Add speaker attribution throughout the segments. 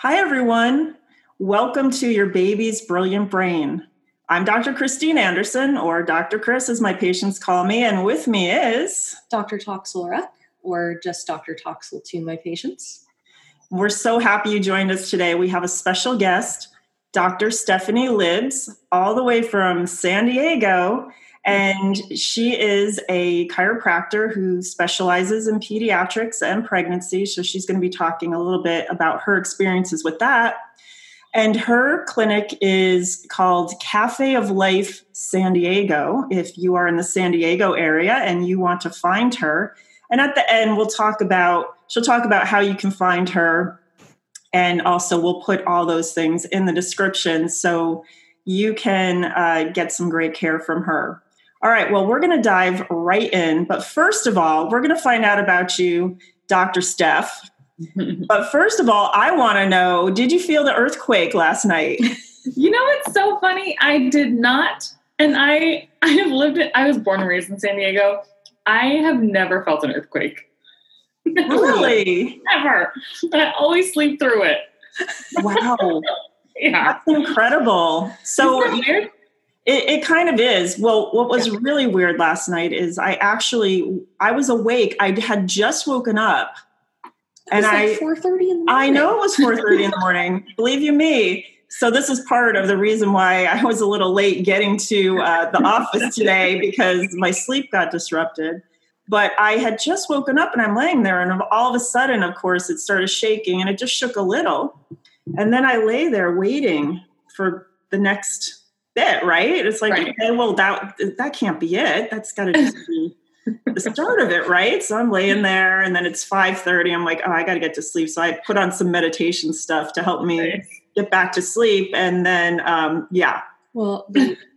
Speaker 1: Hi, everyone. Welcome to your baby's brilliant brain. I'm Dr. Christine Anderson, or Dr. Chris, as my patients call me, and with me is
Speaker 2: Dr. Toxel or just Dr. Toxel to my patients.
Speaker 1: We're so happy you joined us today. We have a special guest, Dr. Stephanie Libs, all the way from San Diego. And she is a chiropractor who specializes in pediatrics and pregnancy. So she's going to be talking a little bit about her experiences with that. And her clinic is called Cafe of Life San Diego. If you are in the San Diego area and you want to find her, and at the end, we'll talk about, she'll talk about how you can find her. And also, we'll put all those things in the description so you can uh, get some great care from her. All right, well, we're going to dive right in. But first of all, we're going to find out about you, Dr. Steph. but first of all, I want to know did you feel the earthquake last night?
Speaker 3: you know, it's so funny. I did not. And I, I have lived it. I was born and raised in San Diego. I have never felt an earthquake.
Speaker 1: Really?
Speaker 3: Never. I always sleep through it.
Speaker 1: Wow.
Speaker 3: yeah.
Speaker 1: That's incredible. So
Speaker 3: weird?
Speaker 1: It, it, kind of is. Well, what was really weird last night is I actually I was awake. I had just woken up,
Speaker 2: and like I four thirty in the
Speaker 1: morning. I know it was four thirty in the morning. Believe you me. So this is part of the reason why I was a little late getting to uh, the office today because my sleep got disrupted. But I had just woken up and I'm laying there, and all of a sudden, of course, it started shaking and it just shook a little. And then I lay there waiting for the next it, right? It's like, right. okay, well, that that can't be it. That's got to be the start of it, right? So I'm laying there, and then it's five thirty. I'm like, oh, I got to get to sleep. So I put on some meditation stuff to help me right. get back to sleep, and then, um, yeah.
Speaker 2: Well,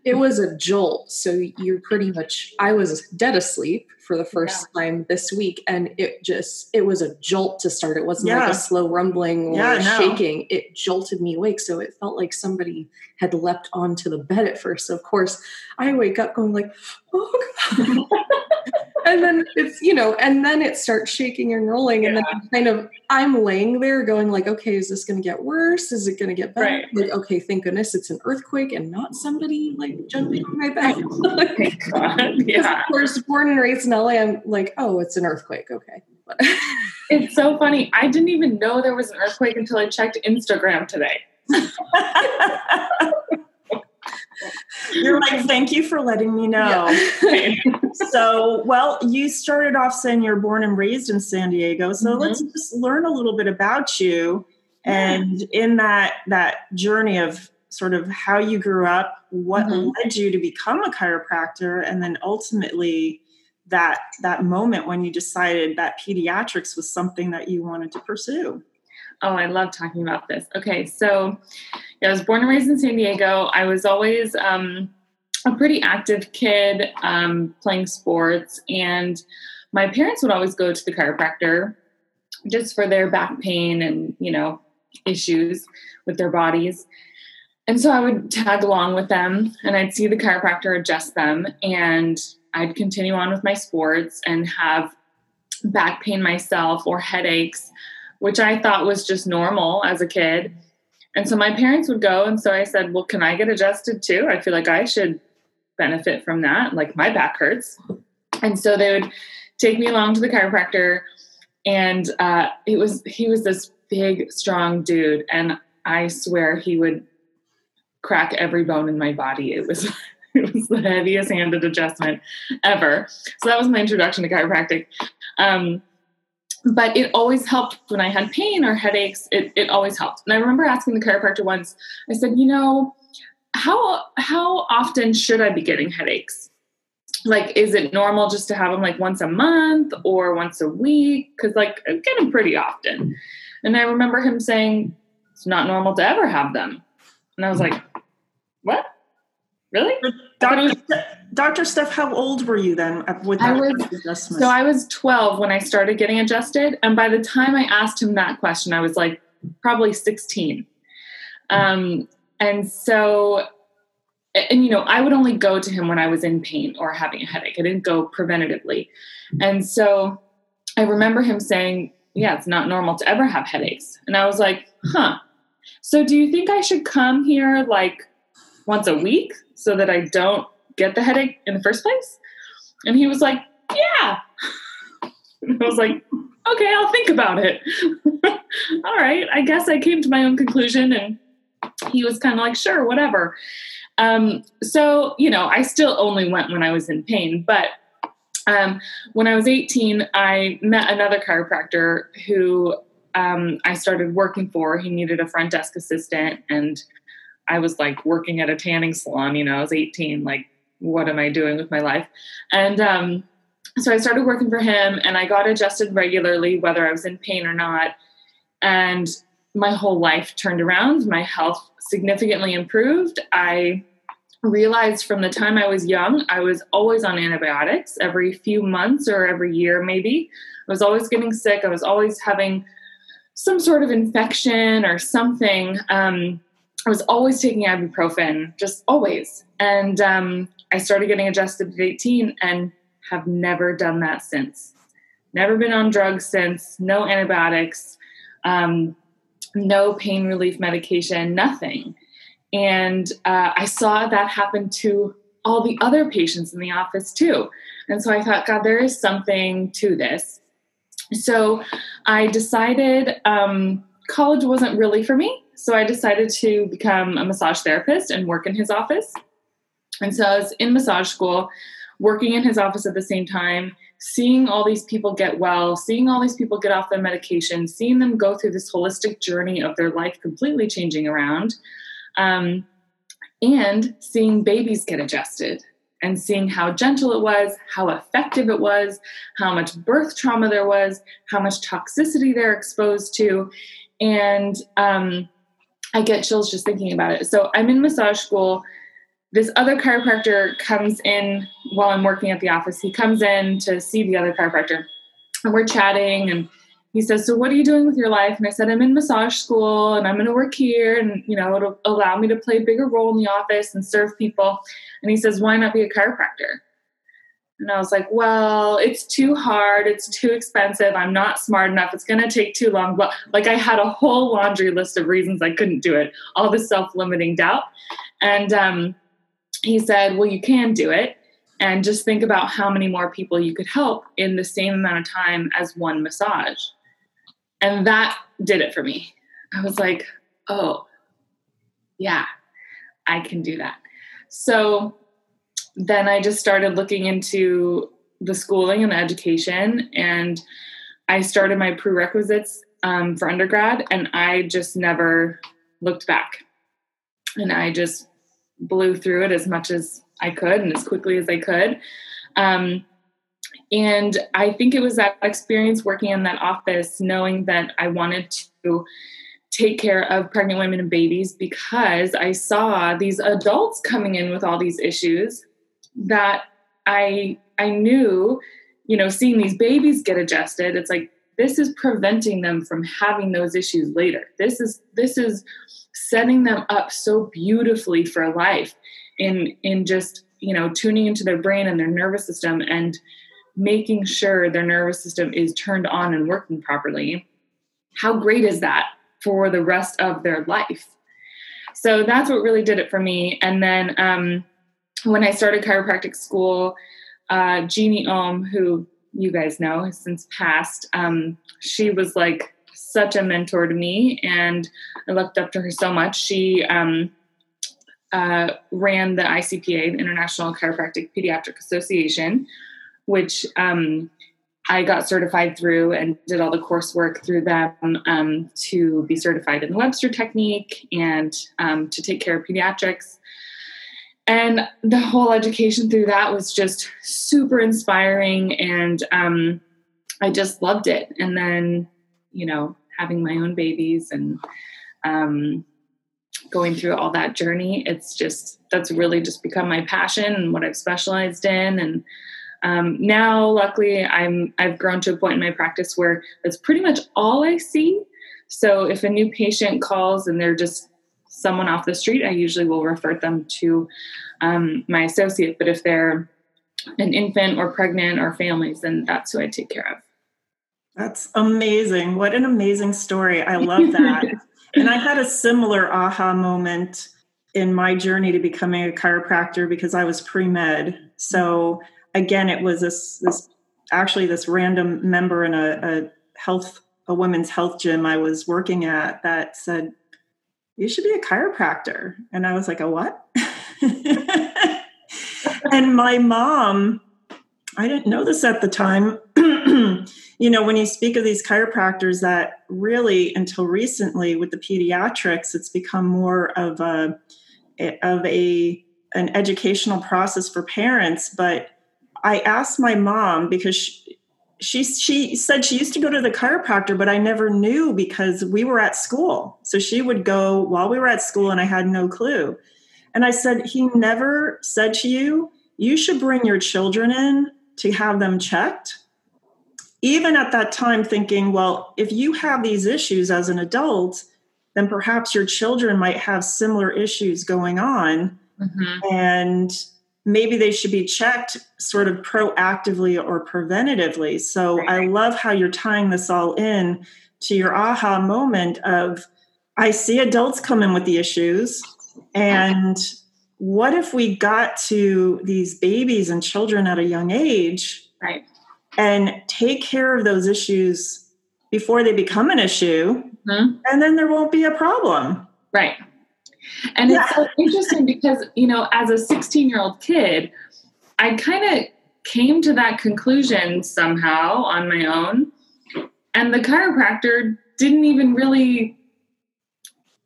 Speaker 2: it was a jolt. So you're pretty much. I was dead asleep for the first yeah. time this week and it just it was a jolt to start it wasn't yeah. like a slow rumbling or yeah, no. shaking it jolted me awake so it felt like somebody had leapt onto the bed at first so of course i wake up going like oh god and then it's you know and then it starts shaking and rolling and then I'm kind of i'm laying there going like okay is this going to get worse? Is it going to get better? Right. like okay thank goodness it's an earthquake and not somebody like jumping on my back. Oh, like, god, yeah. of course born and raised in la i'm like oh it's an earthquake okay.
Speaker 3: It's so funny. I didn't even know there was an earthquake until i checked instagram today
Speaker 1: You're like, thank you for letting me know. Yeah. so, well, you started off saying you're born and raised in San Diego. So mm-hmm. let's just learn a little bit about you and in that that journey of sort of how you grew up, what mm-hmm. led you to become a chiropractor, and then ultimately that that moment when you decided that pediatrics was something that you wanted to pursue.
Speaker 3: Oh, I love talking about this. Okay, so yeah, I was born and raised in San Diego. I was always um, a pretty active kid, um, playing sports, and my parents would always go to the chiropractor just for their back pain and you know issues with their bodies. And so I would tag along with them, and I'd see the chiropractor adjust them, and I'd continue on with my sports and have back pain myself or headaches which I thought was just normal as a kid. And so my parents would go. And so I said, Well, can I get adjusted too? I feel like I should benefit from that. Like my back hurts. And so they would take me along to the chiropractor. And uh, it was, he was this big, strong dude. And I swear he would crack every bone in my body. It was, it was the heaviest handed adjustment ever. So that was my introduction to chiropractic. Um, but it always helped when I had pain or headaches. It, it always helped. And I remember asking the chiropractor once, I said, you know, how how often should I be getting headaches? Like, is it normal just to have them like once a month or once a week? Because like I get them pretty often. And I remember him saying, it's not normal to ever have them. And I was like, what? Really?
Speaker 1: Dr. Dr. Steph, how old were you then with that I
Speaker 3: was, adjustment? So I was 12 when I started getting adjusted. And by the time I asked him that question, I was like probably 16. Um, and so, and you know, I would only go to him when I was in pain or having a headache. I didn't go preventatively. And so I remember him saying, yeah, it's not normal to ever have headaches. And I was like, huh, So do you think I should come here like once a week so that I don't get the headache in the first place? And he was like, Yeah. I was like, Okay, I'll think about it. All right. I guess I came to my own conclusion and he was kind of like, Sure, whatever. Um, so, you know, I still only went when I was in pain, but um, when I was 18, I met another chiropractor who um, I started working for. He needed a front desk assistant, and I was like working at a tanning salon. You know, I was 18. Like, what am I doing with my life? And um, so I started working for him, and I got adjusted regularly, whether I was in pain or not. And my whole life turned around. My health significantly improved. I realized from the time I was young, I was always on antibiotics every few months or every year, maybe. I was always getting sick. I was always having some sort of infection or something. Um, I was always taking ibuprofen, just always. And um, I started getting adjusted at 18 and have never done that since. Never been on drugs since, no antibiotics, um, no pain relief medication, nothing. And uh, I saw that happen to all the other patients in the office too. And so I thought, God, there is something to this. So I decided um, college wasn't really for me. So I decided to become a massage therapist and work in his office. And so I was in massage school, working in his office at the same time, seeing all these people get well, seeing all these people get off their medication, seeing them go through this holistic journey of their life completely changing around um, and seeing babies get adjusted and seeing how gentle it was, how effective it was, how much birth trauma there was, how much toxicity they're exposed to. And um, I get chills just thinking about it. So I'm in massage school. This other chiropractor comes in while I'm working at the office. He comes in to see the other chiropractor, and we're chatting and he says, So what are you doing with your life? And I said, I'm in massage school and I'm going to work here and, you know, it'll allow me to play a bigger role in the office and serve people. And he says, Why not be a chiropractor? And I was like, Well, it's too hard. It's too expensive. I'm not smart enough. It's going to take too long. But like, I had a whole laundry list of reasons I couldn't do it, all this self limiting doubt. And um, he said, Well, you can do it and just think about how many more people you could help in the same amount of time as one massage. And that did it for me. I was like, oh, yeah, I can do that. So then I just started looking into the schooling and the education, and I started my prerequisites um, for undergrad, and I just never looked back. And I just blew through it as much as I could and as quickly as I could. Um, and I think it was that experience working in that office, knowing that I wanted to take care of pregnant women and babies because I saw these adults coming in with all these issues that I I knew, you know, seeing these babies get adjusted, it's like this is preventing them from having those issues later. This is this is setting them up so beautifully for life in in just, you know, tuning into their brain and their nervous system and making sure their nervous system is turned on and working properly, how great is that for the rest of their life? So that's what really did it for me. And then um, when I started chiropractic school, uh, Jeanne Ohm, who you guys know has since passed, um, she was like such a mentor to me, and I looked up to her so much. She um, uh, ran the ICPA, the International Chiropractic Pediatric Association, which um, I got certified through and did all the coursework through them um, to be certified in the Webster technique and um, to take care of pediatrics. And the whole education through that was just super inspiring, and um, I just loved it. And then, you know, having my own babies and um, going through all that journey, it's just that's really just become my passion and what I've specialized in. And um, now, luckily, I'm I've grown to a point in my practice where that's pretty much all I see. So if a new patient calls and they're just someone off the street, I usually will refer them to um, my associate. But if they're an infant or pregnant or families, then that's who I take care of.
Speaker 1: That's amazing. What an amazing story. I love that. and I had a similar aha moment in my journey to becoming a chiropractor because I was pre med. So again, it was this this actually this random member in a, a health a women's health gym I was working at that said, "You should be a chiropractor," and I was like, "A what?" and my mom, I didn't know this at the time. you know, when you speak of these chiropractors, that really until recently with the pediatrics, it's become more of a of a an educational process for parents. But I asked my mom because she, she she said she used to go to the chiropractor but i never knew because we were at school. So she would go while we were at school and i had no clue. And i said he never said to you you should bring your children in to have them checked. Even at that time thinking well if you have these issues as an adult then perhaps your children might have similar issues going on. Mm-hmm. and maybe they should be checked sort of proactively or preventatively. So right. I love how you're tying this all in to your aha moment of I see adults come in with the issues and what if we got to these babies and children at a young age
Speaker 3: right
Speaker 1: and take care of those issues before they become an issue mm-hmm. and then there won't be a problem
Speaker 3: right and yeah. it's so interesting because, you know, as a 16 year old kid, I kind of came to that conclusion somehow on my own. And the chiropractor didn't even really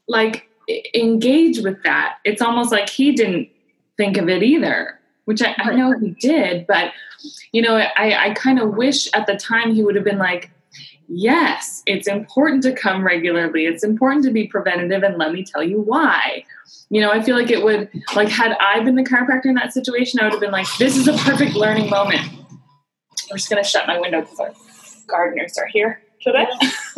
Speaker 3: like engage with that. It's almost like he didn't think of it either, which I, I know he did. But, you know, I, I kind of wish at the time he would have been like, yes, it's important to come regularly. It's important to be preventative, and let me tell you why. You know, I feel like it would, like, had I been the chiropractor in that situation, I would have been like, this is a perfect learning moment. I'm just going to shut my window because our gardeners are here. Should I?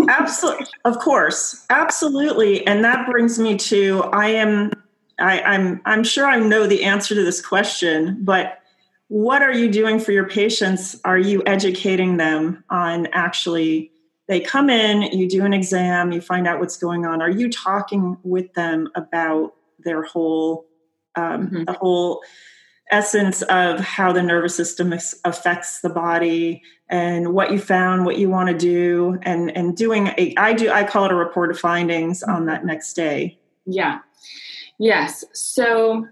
Speaker 1: Absolutely. Of course. Absolutely. And that brings me to I am I, I'm I'm sure I know the answer to this question, but what are you doing for your patients? Are you educating them on actually they come in, you do an exam, you find out what's going on. Are you talking with them about their whole, um, mm-hmm. the whole essence of how the nervous system affects the body and what you found, what you want to do, and and doing a, I do I call it a report of findings on that next day.
Speaker 3: Yeah. Yes. So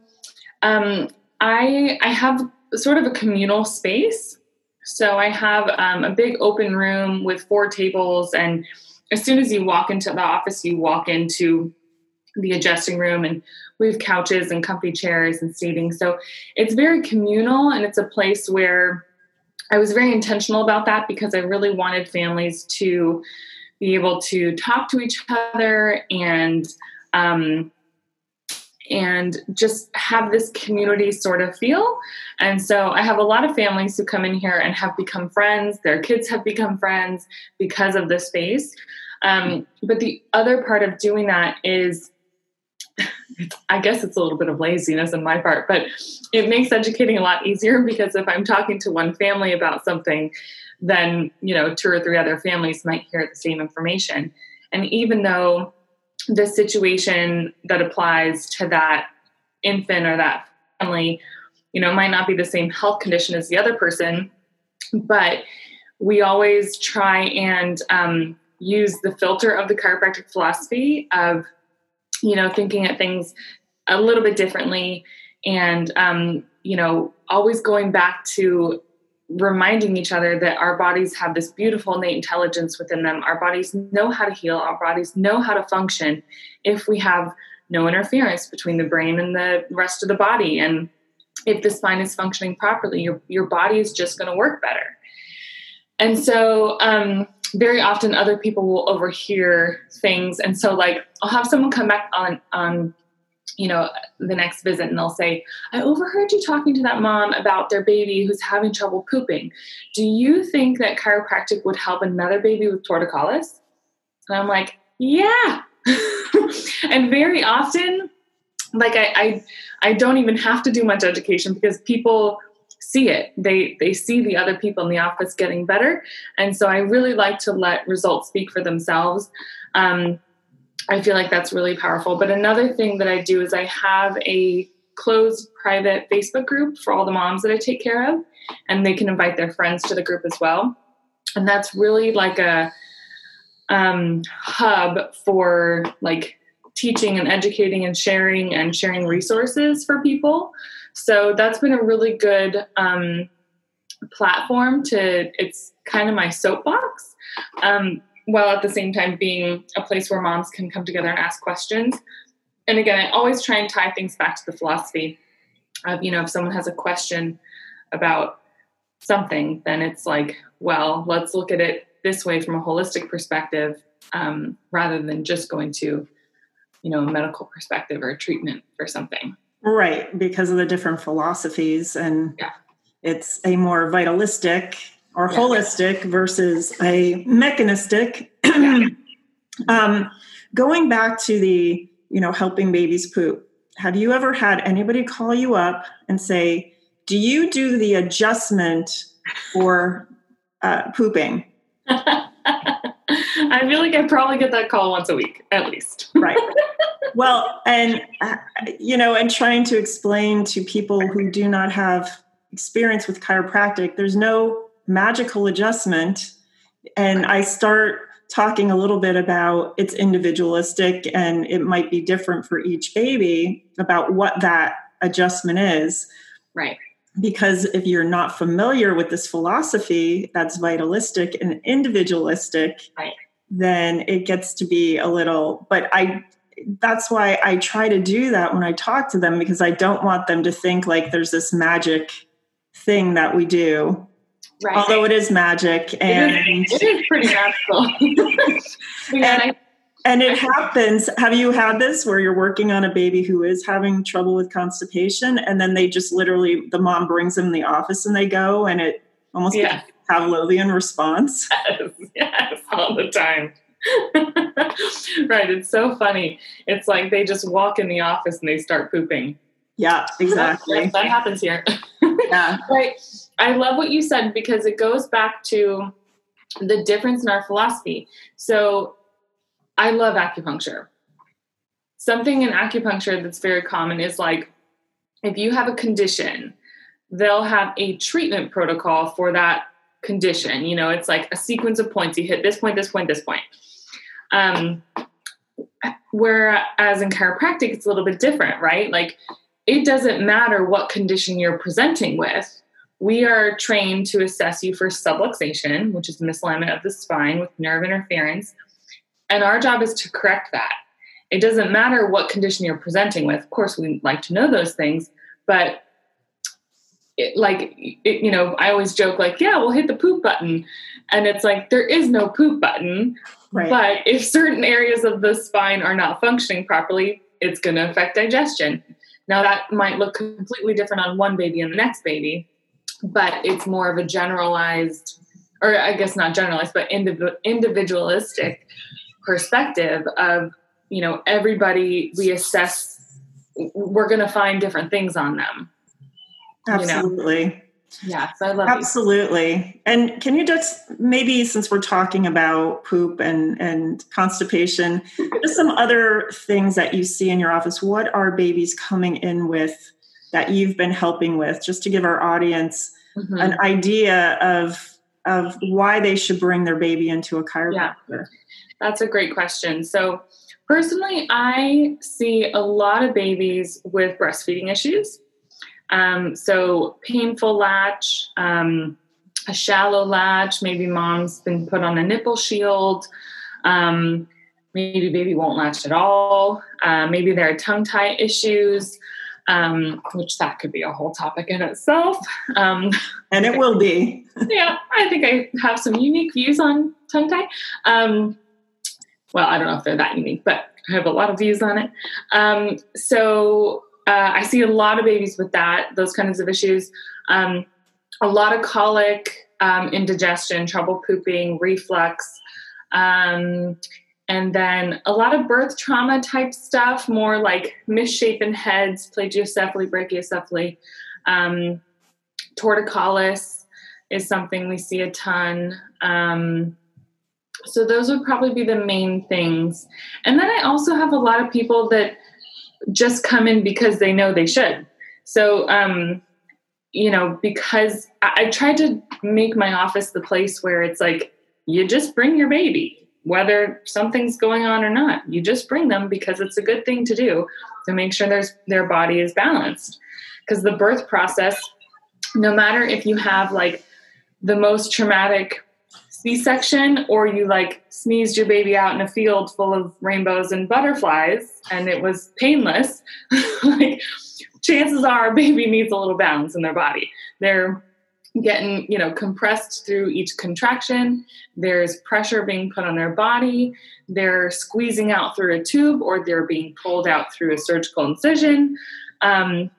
Speaker 3: um, I I have sort of a communal space so I have um, a big open room with four tables, and as soon as you walk into the office, you walk into the adjusting room, and we have couches and comfy chairs and seating. So it's very communal, and it's a place where I was very intentional about that because I really wanted families to be able to talk to each other and um, and just have this community sort of feel. And so I have a lot of families who come in here and have become friends. Their kids have become friends because of the space. Um, but the other part of doing that is, I guess it's a little bit of laziness on my part, but it makes educating a lot easier because if I'm talking to one family about something, then you know two or three other families might hear the same information. And even though the situation that applies to that infant or that family, you know, might not be the same health condition as the other person, but we always try and um, use the filter of the chiropractic philosophy of, you know, thinking at things a little bit differently and, um, you know, always going back to reminding each other that our bodies have this beautiful innate intelligence within them. Our bodies know how to heal, our bodies know how to function if we have no interference between the brain and the rest of the body. And if the spine is functioning properly, your, your body is just going to work better. And so, um, very often other people will overhear things. And so, like, I'll have someone come back on, on you know, the next visit and they'll say, I overheard you talking to that mom about their baby who's having trouble pooping. Do you think that chiropractic would help another baby with torticollis? And I'm like, yeah. and very often, like I, I I don't even have to do much education because people see it. They they see the other people in the office getting better. And so I really like to let results speak for themselves. Um, I feel like that's really powerful. But another thing that I do is I have a closed private Facebook group for all the moms that I take care of, and they can invite their friends to the group as well. And that's really like a um, hub for like teaching and educating and sharing and sharing resources for people. So that's been a really good um, platform to. It's kind of my soapbox. Um, while at the same time being a place where moms can come together and ask questions. And again, I always try and tie things back to the philosophy of, you know, if someone has a question about something, then it's like, well, let's look at it this way from a holistic perspective um, rather than just going to, you know, a medical perspective or a treatment for something.
Speaker 1: Right, because of the different philosophies and
Speaker 3: yeah.
Speaker 1: it's a more vitalistic or yeah. holistic versus a mechanistic. um, going back to the, you know, helping babies poop, have you ever had anybody call you up and say, do you do the adjustment for uh, pooping?
Speaker 3: I feel like I probably get that call once a week, at least.
Speaker 1: right. Well, and, uh, you know, and trying to explain to people who do not have experience with chiropractic, there's no magical adjustment and i start talking a little bit about it's individualistic and it might be different for each baby about what that adjustment is.
Speaker 3: Right.
Speaker 1: Because if you're not familiar with this philosophy that's vitalistic and individualistic
Speaker 3: right.
Speaker 1: then it gets to be a little but i that's why i try to do that when i talk to them because i don't want them to think like there's this magic thing that we do Right. Although it is magic and
Speaker 3: it is, it is pretty magical.
Speaker 1: and, and it happens. Have you had this where you're working on a baby who is having trouble with constipation and then they just literally the mom brings them in the office and they go and it almost yeah. Pavlovian response?
Speaker 3: Yes, yes, all the time. right. It's so funny. It's like they just walk in the office and they start pooping.
Speaker 1: Yeah, exactly.
Speaker 3: that happens here.
Speaker 1: Yeah.
Speaker 3: right. I love what you said because it goes back to the difference in our philosophy. So I love acupuncture. Something in acupuncture that's very common is like if you have a condition, they'll have a treatment protocol for that condition. You know, it's like a sequence of points. You hit this point, this point, this point. Um, whereas in chiropractic, it's a little bit different, right? Like it doesn't matter what condition you're presenting with. We are trained to assess you for subluxation, which is misalignment of the spine with nerve interference. And our job is to correct that. It doesn't matter what condition you're presenting with. Of course, we like to know those things, but it, like, it, you know, I always joke, like, yeah, we'll hit the poop button. And it's like, there is no poop button. Right. But if certain areas of the spine are not functioning properly, it's going to affect digestion. Now, that might look completely different on one baby and the next baby, but it's more of a generalized, or I guess not generalized, but indiv- individualistic perspective of, you know, everybody we assess, we're going to find different things on them.
Speaker 1: Absolutely.
Speaker 3: You know? Yeah, so I love
Speaker 1: absolutely. And can you just maybe since we're talking about poop and and constipation, just some other things that you see in your office? What are babies coming in with that you've been helping with, just to give our audience mm-hmm. an idea of of why they should bring their baby into a chiropractor? Yeah.
Speaker 3: That's a great question. So personally, I see a lot of babies with breastfeeding issues. Um, so painful latch, um, a shallow latch, maybe mom's been put on a nipple shield. Um, maybe baby won't latch at all. Uh, maybe there are tongue tie issues, um, which that could be a whole topic in itself. Um,
Speaker 1: and it will be.
Speaker 3: yeah, I think I have some unique views on tongue tie. Um, well, I don't know if they're that unique, but I have a lot of views on it. Um, so uh, I see a lot of babies with that, those kinds of issues. Um, a lot of colic, um, indigestion, trouble pooping, reflux, um, and then a lot of birth trauma type stuff, more like misshapen heads, plagiocephaly, brachycephaly. Um, torticollis is something we see a ton. Um, So those would probably be the main things. And then I also have a lot of people that just come in because they know they should. So, um, you know, because I, I tried to make my office the place where it's like, you just bring your baby, whether something's going on or not. You just bring them because it's a good thing to do to make sure there's, their body is balanced. Because the birth process, no matter if you have like the most traumatic C-section or you like sneezed your baby out in a field full of rainbows and butterflies and it was painless, like chances are a baby needs a little balance in their body. They're getting, you know, compressed through each contraction. There's pressure being put on their body. They're squeezing out through a tube or they're being pulled out through a surgical incision. Um,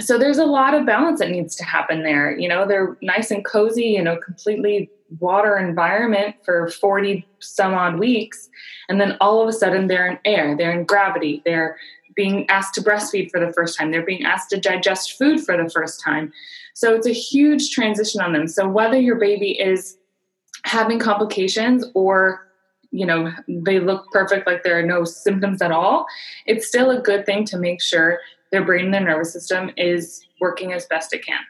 Speaker 3: so there's a lot of balance that needs to happen there. You know, they're nice and cozy, you know, completely water environment for 40 some odd weeks and then all of a sudden they're in air they're in gravity they're being asked to breastfeed for the first time they're being asked to digest food for the first time so it's a huge transition on them. So whether your baby is having complications or you know they look perfect like there are no symptoms at all it's still a good thing to make sure their brain and their nervous system is working as best it can.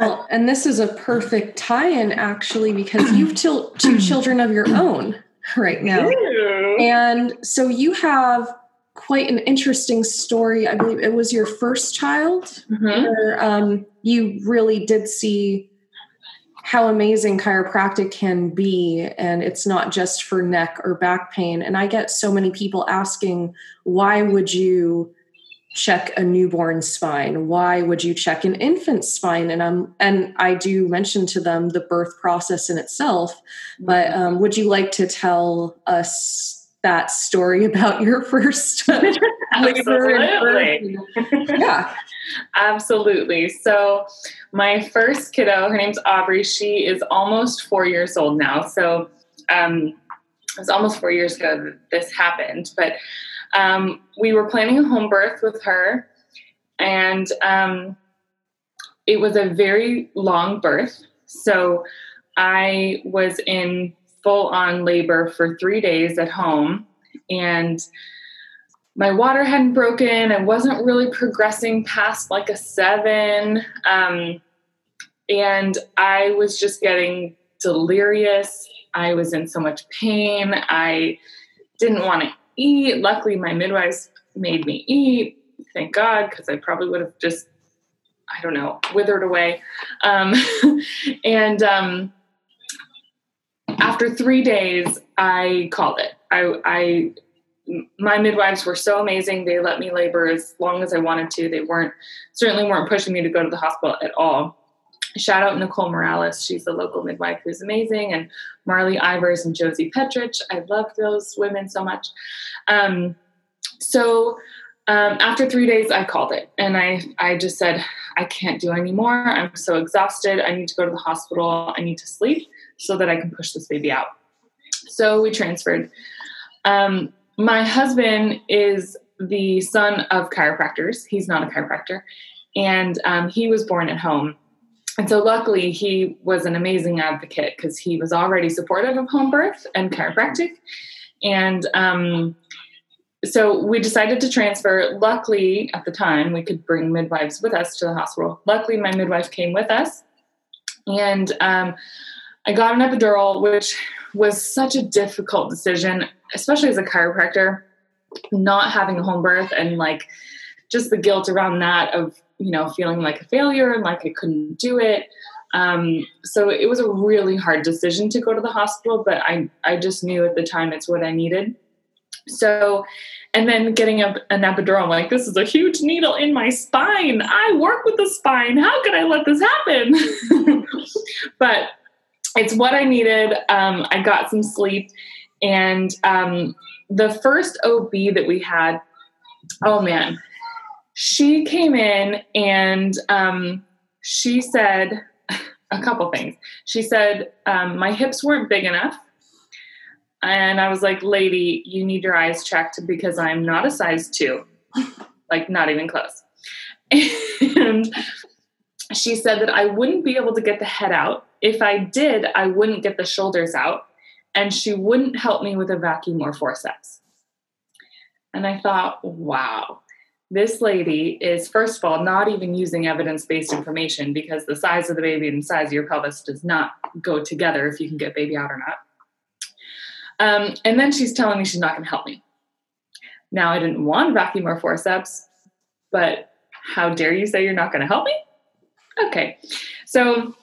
Speaker 2: Well, and this is a perfect tie-in actually because you've two children of your own right now. And so you have quite an interesting story. I believe it was your first child mm-hmm. where um, you really did see how amazing chiropractic can be and it's not just for neck or back pain and i get so many people asking why would you check a newborn spine why would you check an infant spine and i'm and i do mention to them the birth process in itself but um, would you like to tell us that story about your first
Speaker 3: absolutely. yeah. Absolutely. So my first kiddo her name's aubrey. She is almost four years old now. So um, it was almost four years ago that this happened but um, we were planning a home birth with her, and um, it was a very long birth. So I was in full on labor for three days at home, and my water hadn't broken. I wasn't really progressing past like a seven. Um, and I was just getting delirious. I was in so much pain. I didn't want to eat. Luckily, my midwives made me eat. Thank God, because I probably would have just, I don't know, withered away. Um, and um, after three days, I called it. I, I my midwives were so amazing. They let me labor as long as I wanted to. They weren't certainly weren't pushing me to go to the hospital at all shout out Nicole Morales. She's the local midwife who's amazing, and Marley Ivers and Josie Petrich. I love those women so much. Um, so um, after three days, I called it, and I I just said I can't do anymore. I'm so exhausted. I need to go to the hospital. I need to sleep so that I can push this baby out. So we transferred. Um, my husband is the son of chiropractors. He's not a chiropractor, and um, he was born at home and so luckily he was an amazing advocate because he was already supportive of home birth and chiropractic and um, so we decided to transfer luckily at the time we could bring midwives with us to the hospital luckily my midwife came with us and um, i got an epidural which was such a difficult decision especially as a chiropractor not having a home birth and like just the guilt around that of you know, feeling like a failure and like I couldn't do it. Um, so it was a really hard decision to go to the hospital, but I, I just knew at the time it's what I needed. So, and then getting up an epidural, I'm like, this is a huge needle in my spine. I work with the spine. How could I let this happen? but it's what I needed. Um, I got some sleep. And um, the first OB that we had, oh man, she came in and um, she said a couple things. She said, um, My hips weren't big enough. And I was like, Lady, you need your eyes checked because I'm not a size two, like, not even close. And she said that I wouldn't be able to get the head out. If I did, I wouldn't get the shoulders out. and she wouldn't help me with a vacuum or forceps. And I thought, wow, this lady is, first of all, not even using evidence based information because the size of the baby and the size of your pelvis does not go together if you can get baby out or not. Um, and then she's telling me she's not going to help me. Now, I didn't want vacuum or forceps, but how dare you say you're not going to help me? Okay. So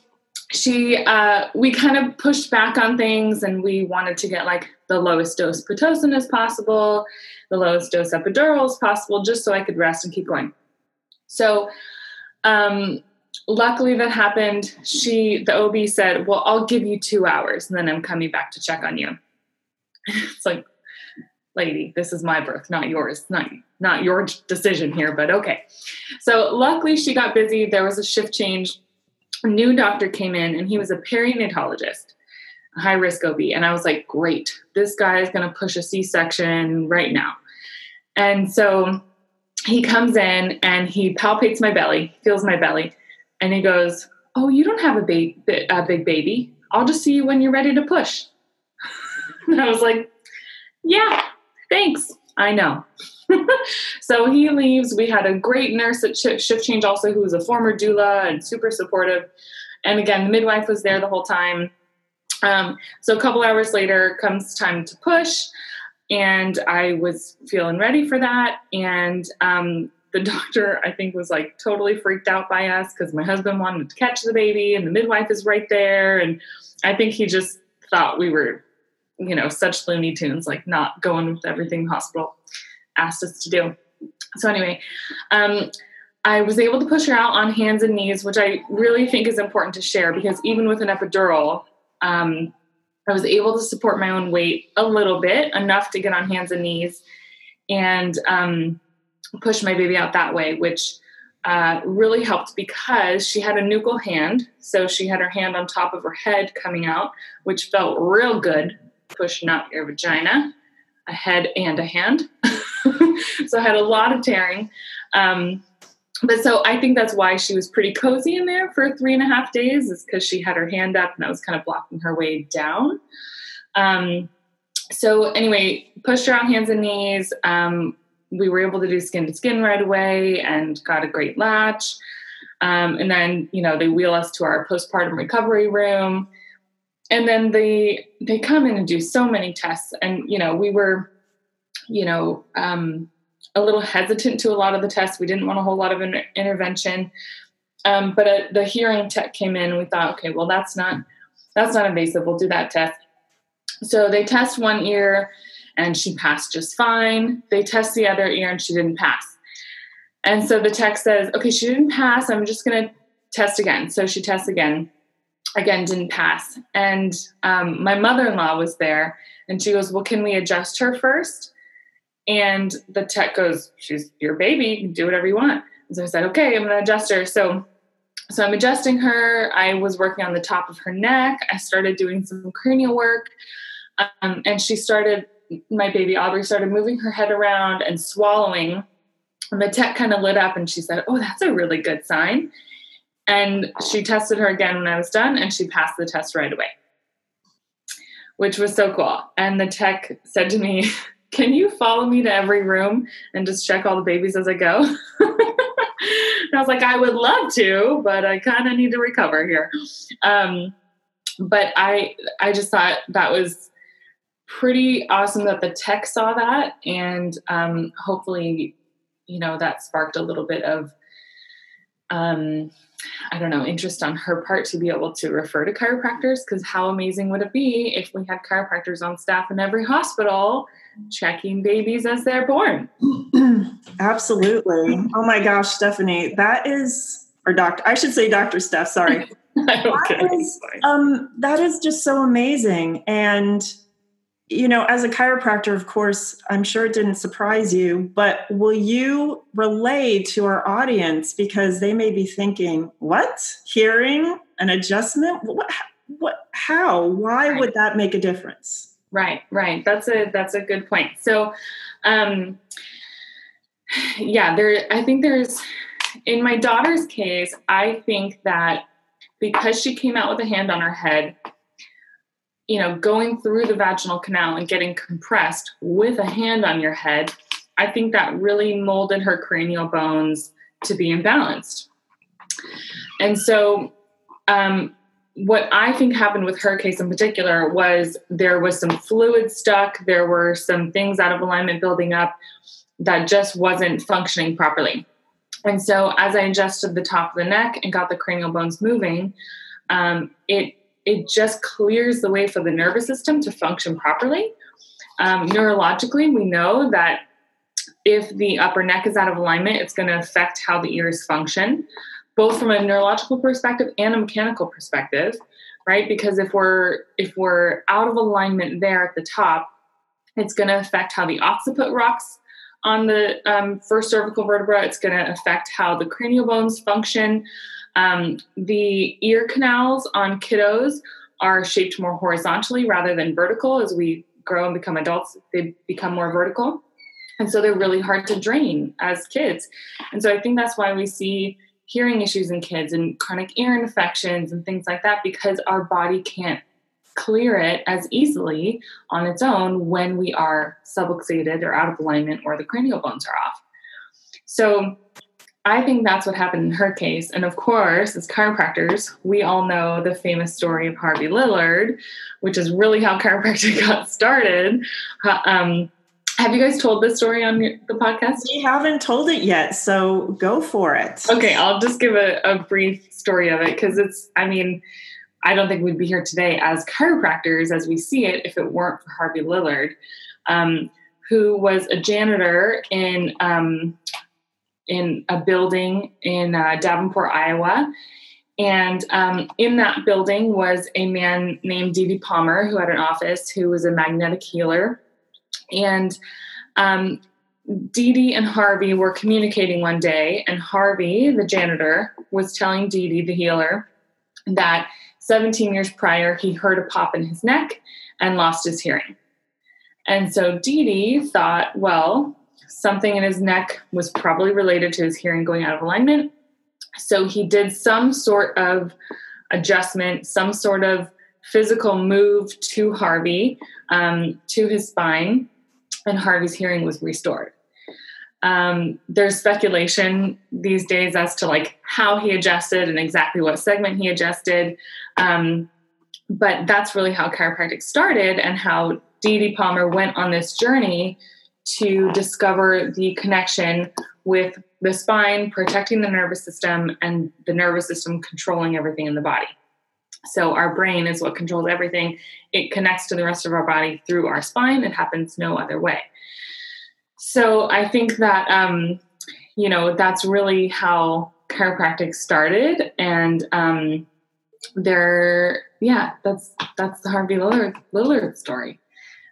Speaker 3: she, uh, we kind of pushed back on things and we wanted to get like the lowest dose Pitocin as possible, the lowest dose epidural as possible, just so I could rest and keep going. So, um, luckily that happened. She, the OB said, Well, I'll give you two hours and then I'm coming back to check on you. it's like, lady, this is my birth, not yours, not not your decision here, but okay. So luckily she got busy. There was a shift change. A new doctor came in and he was a perinatologist, a high risk OB. And I was like, great, this guy is going to push a C section right now. And so he comes in and he palpates my belly, feels my belly, and he goes, Oh, you don't have a, ba- a big baby. I'll just see you when you're ready to push. and I was like, Yeah, thanks. I know. so he leaves. We had a great nurse at Shift Change, also, who was a former doula and super supportive. And again, the midwife was there the whole time. Um, so a couple hours later comes time to push, and I was feeling ready for that. And um, the doctor, I think, was like totally freaked out by us because my husband wanted to catch the baby, and the midwife is right there. And I think he just thought we were, you know, such Looney Tunes, like not going with everything hospital asked us to do. So, anyway, um, I was able to push her out on hands and knees, which I really think is important to share because even with an epidural, um, I was able to support my own weight a little bit, enough to get on hands and knees and um, push my baby out that way, which uh, really helped because she had a nuchal hand. So she had her hand on top of her head coming out, which felt real good, pushing out your vagina, a head and a hand. so I had a lot of tearing. Um, but so I think that's why she was pretty cozy in there for three and a half days, is because she had her hand up and I was kind of blocking her way down. Um, so anyway, pushed her on hands and knees. Um, we were able to do skin to skin right away and got a great latch. Um, and then you know they wheel us to our postpartum recovery room, and then they they come in and do so many tests. And you know we were you know, um, a little hesitant to a lot of the tests. We didn't want a whole lot of in- intervention. Um, but uh, the hearing tech came in. And we thought, okay, well, that's not that's not invasive. We'll do that test. So they test one ear, and she passed just fine. They test the other ear, and she didn't pass. And so the tech says, okay, she didn't pass. I'm just going to test again. So she tests again. Again, didn't pass. And um, my mother in law was there, and she goes, well, can we adjust her first? And the tech goes, She's your baby, do whatever you want. And so I said, Okay, I'm gonna adjust her. So so I'm adjusting her. I was working on the top of her neck. I started doing some cranial work. Um, and she started, my baby Aubrey started moving her head around and swallowing. And the tech kind of lit up and she said, Oh, that's a really good sign. And she tested her again when I was done and she passed the test right away, which was so cool. And the tech said to me, can you follow me to every room and just check all the babies as I go? I was like, I would love to, but I kind of need to recover here. Um, but I, I just thought that was pretty awesome that the tech saw that, and um, hopefully, you know, that sparked a little bit of, um, I don't know, interest on her part to be able to refer to chiropractors. Because how amazing would it be if we had chiropractors on staff in every hospital? checking babies as they're born.
Speaker 1: Absolutely. Oh my gosh, Stephanie, that is, or doctor, I should say Dr. Steph, sorry. that, is, um, that is just so amazing. And, you know, as a chiropractor, of course, I'm sure it didn't surprise you, but will you relay to our audience because they may be thinking, what? Hearing an adjustment? What? What? How? Why would that make a difference?
Speaker 3: Right, right. That's a that's a good point. So, um, yeah, there. I think there's in my daughter's case. I think that because she came out with a hand on her head, you know, going through the vaginal canal and getting compressed with a hand on your head, I think that really molded her cranial bones to be imbalanced. And so, um, what I think happened with her case in particular was there was some fluid stuck, there were some things out of alignment building up that just wasn't functioning properly. And so, as I adjusted the top of the neck and got the cranial bones moving, um, it it just clears the way for the nervous system to function properly. Um, neurologically, we know that if the upper neck is out of alignment, it's going to affect how the ears function both from a neurological perspective and a mechanical perspective right? Because if we're if we're out of alignment there at the top it's going to affect how the occiput rocks on the um, first cervical vertebra. It's going to affect how the cranial bones function um, the ear canals on kiddos are shaped more horizontally rather than vertical. As we grow and become adults they become more vertical. And so they're really hard to drain as kids. And so i think that's why we see hearing issues in kids and chronic ear infections and things like that because our body can't clear it as easily on its own when we are subluxated or out of alignment or the cranial bones are off. So I think that's what happened in her case. And of course, as chiropractors, we all know the famous story of Harvey Lillard, which is really how chiropractic got started. Um, have you guys told this story on the podcast?
Speaker 1: We haven't told it yet, so go for it.
Speaker 3: Okay, I'll just give a, a brief story of it because it's, I mean, I don't think we'd be here today as chiropractors as we see it if it weren't for Harvey Lillard, um, who was a janitor in um, in a building in uh, Davenport, Iowa. And um, in that building was a man named D.D. Palmer who had an office who was a magnetic healer and um, Dee Dee and Harvey were communicating one day, and Harvey, the janitor, was telling Dee Dee, the healer, that 17 years prior he heard a pop in his neck and lost his hearing. And so Dee Dee thought, well, something in his neck was probably related to his hearing going out of alignment. So he did some sort of adjustment, some sort of physical move to Harvey, um, to his spine, and Harvey's hearing was restored. Um, there's speculation these days as to like how he adjusted and exactly what segment he adjusted. Um, but that's really how chiropractic started and how Dee Dee Palmer went on this journey to discover the connection with the spine protecting the nervous system and the nervous system controlling everything in the body. So our brain is what controls everything. It connects to the rest of our body through our spine. It happens no other way. So I think that um, you know that's really how chiropractic started, and um, there, yeah, that's that's the Harvey Lillard, Lillard story.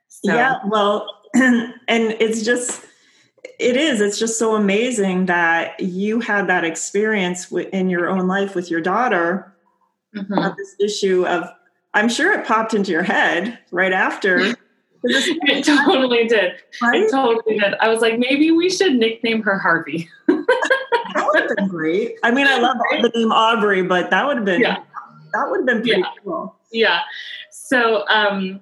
Speaker 1: So. Yeah, well, and it's just it is it's just so amazing that you had that experience in your own life with your daughter mm-hmm. this issue of i'm sure it popped into your head right after
Speaker 3: it totally did right? it totally did i was like maybe we should nickname her harvey
Speaker 1: that would have been great i mean i love the name aubrey but that would have been yeah. that would have been pretty
Speaker 3: yeah.
Speaker 1: cool
Speaker 3: yeah so um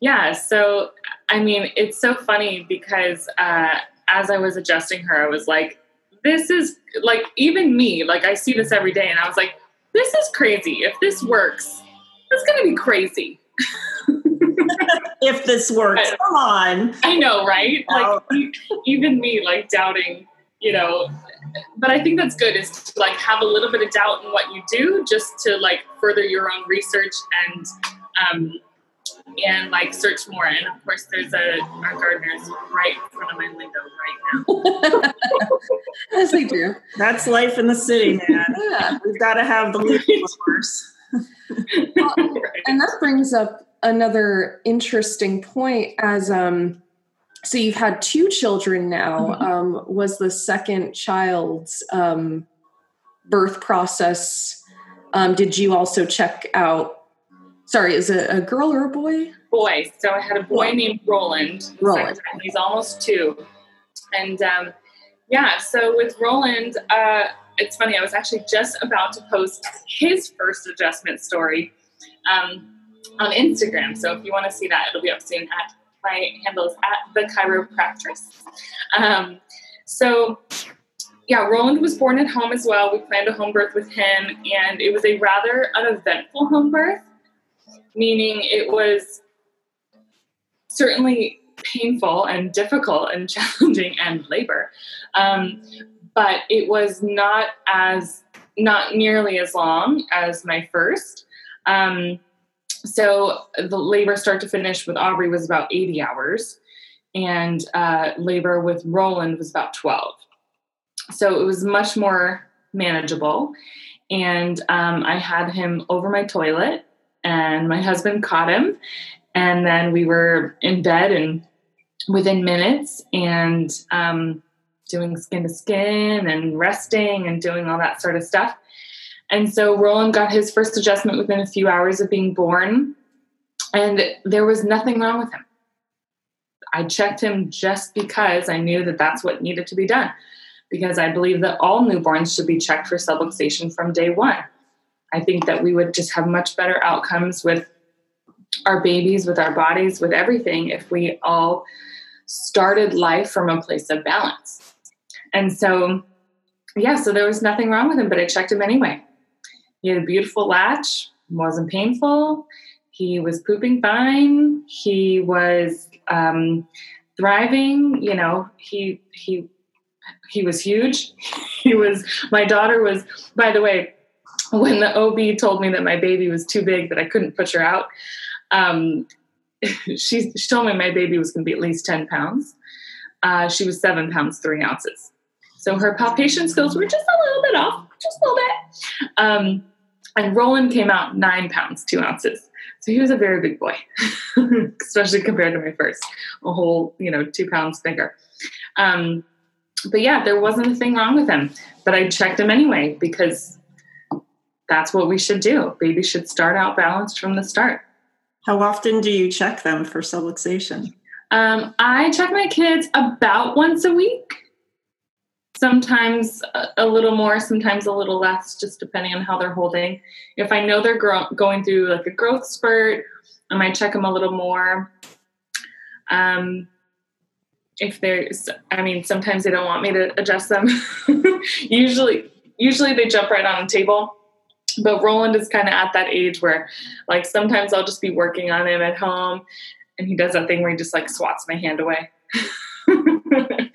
Speaker 3: yeah so i mean it's so funny because uh as i was adjusting her i was like this is like even me like i see this every day and i was like this is crazy. If this works, it's going to be crazy.
Speaker 1: if this works, come on.
Speaker 3: I know, right? Like even me, like doubting, you know. But I think that's good is to like have a little bit of doubt in what you do, just to like further your own research and um, and like search more. And of course, there's a our gardeners right in front of my window right now.
Speaker 2: As they do.
Speaker 1: That's life in the city, man. Yeah. We've got to have the leaf blowers.
Speaker 2: well, and that brings up another interesting point as um so you've had two children now mm-hmm. um was the second child's um birth process um did you also check out sorry, is it a girl or a boy?
Speaker 3: Boy. So I had a boy named Roland.
Speaker 2: Roland.
Speaker 3: He's almost two. And um, yeah, so with Roland, uh, it's funny, I was actually just about to post his first adjustment story. Um, on Instagram. So if you want to see that, it'll be up soon at my handle is at the chiropractress. Um, so yeah, Roland was born at home as well. We planned a home birth with him, and it was a rather uneventful home birth, meaning it was certainly painful and difficult and challenging and labor. Um, but it was not as not nearly as long as my first. Um, so the labor start to finish with Aubrey was about 80 hours, and uh, labor with Roland was about 12. So it was much more manageable. And um, I had him over my toilet, and my husband caught him. And then we were in bed and within minutes and um, doing skin to skin and resting and doing all that sort of stuff. And so Roland got his first adjustment within a few hours of being born, and there was nothing wrong with him. I checked him just because I knew that that's what needed to be done, because I believe that all newborns should be checked for subluxation from day one. I think that we would just have much better outcomes with our babies, with our bodies, with everything if we all started life from a place of balance. And so, yeah, so there was nothing wrong with him, but I checked him anyway. He had a beautiful latch, wasn't painful. He was pooping fine. He was um, thriving. You know, he he he was huge. he was. My daughter was. By the way, when the OB told me that my baby was too big that I couldn't push her out, um, she, she told me my baby was going to be at least ten pounds. Uh, she was seven pounds three ounces. So her palpation skills were just a little bit off, just a little bit. Um, and Roland came out nine pounds, two ounces. So he was a very big boy, especially compared to my first, a whole, you know, two pounds bigger. Um, but yeah, there wasn't a thing wrong with him. But I checked him anyway because that's what we should do. Babies should start out balanced from the start.
Speaker 1: How often do you check them for subluxation?
Speaker 3: Um, I check my kids about once a week sometimes a, little more, sometimes a little less, just depending on how they're holding. If I know they're gro- going through like a growth spurt, I might check them a little more. Um, if there's, I mean, sometimes they don't want me to adjust them. usually, usually they jump right on the table. But Roland is kind of at that age where, like, sometimes I'll just be working on him at home, and he does that thing where he just like swats my hand away.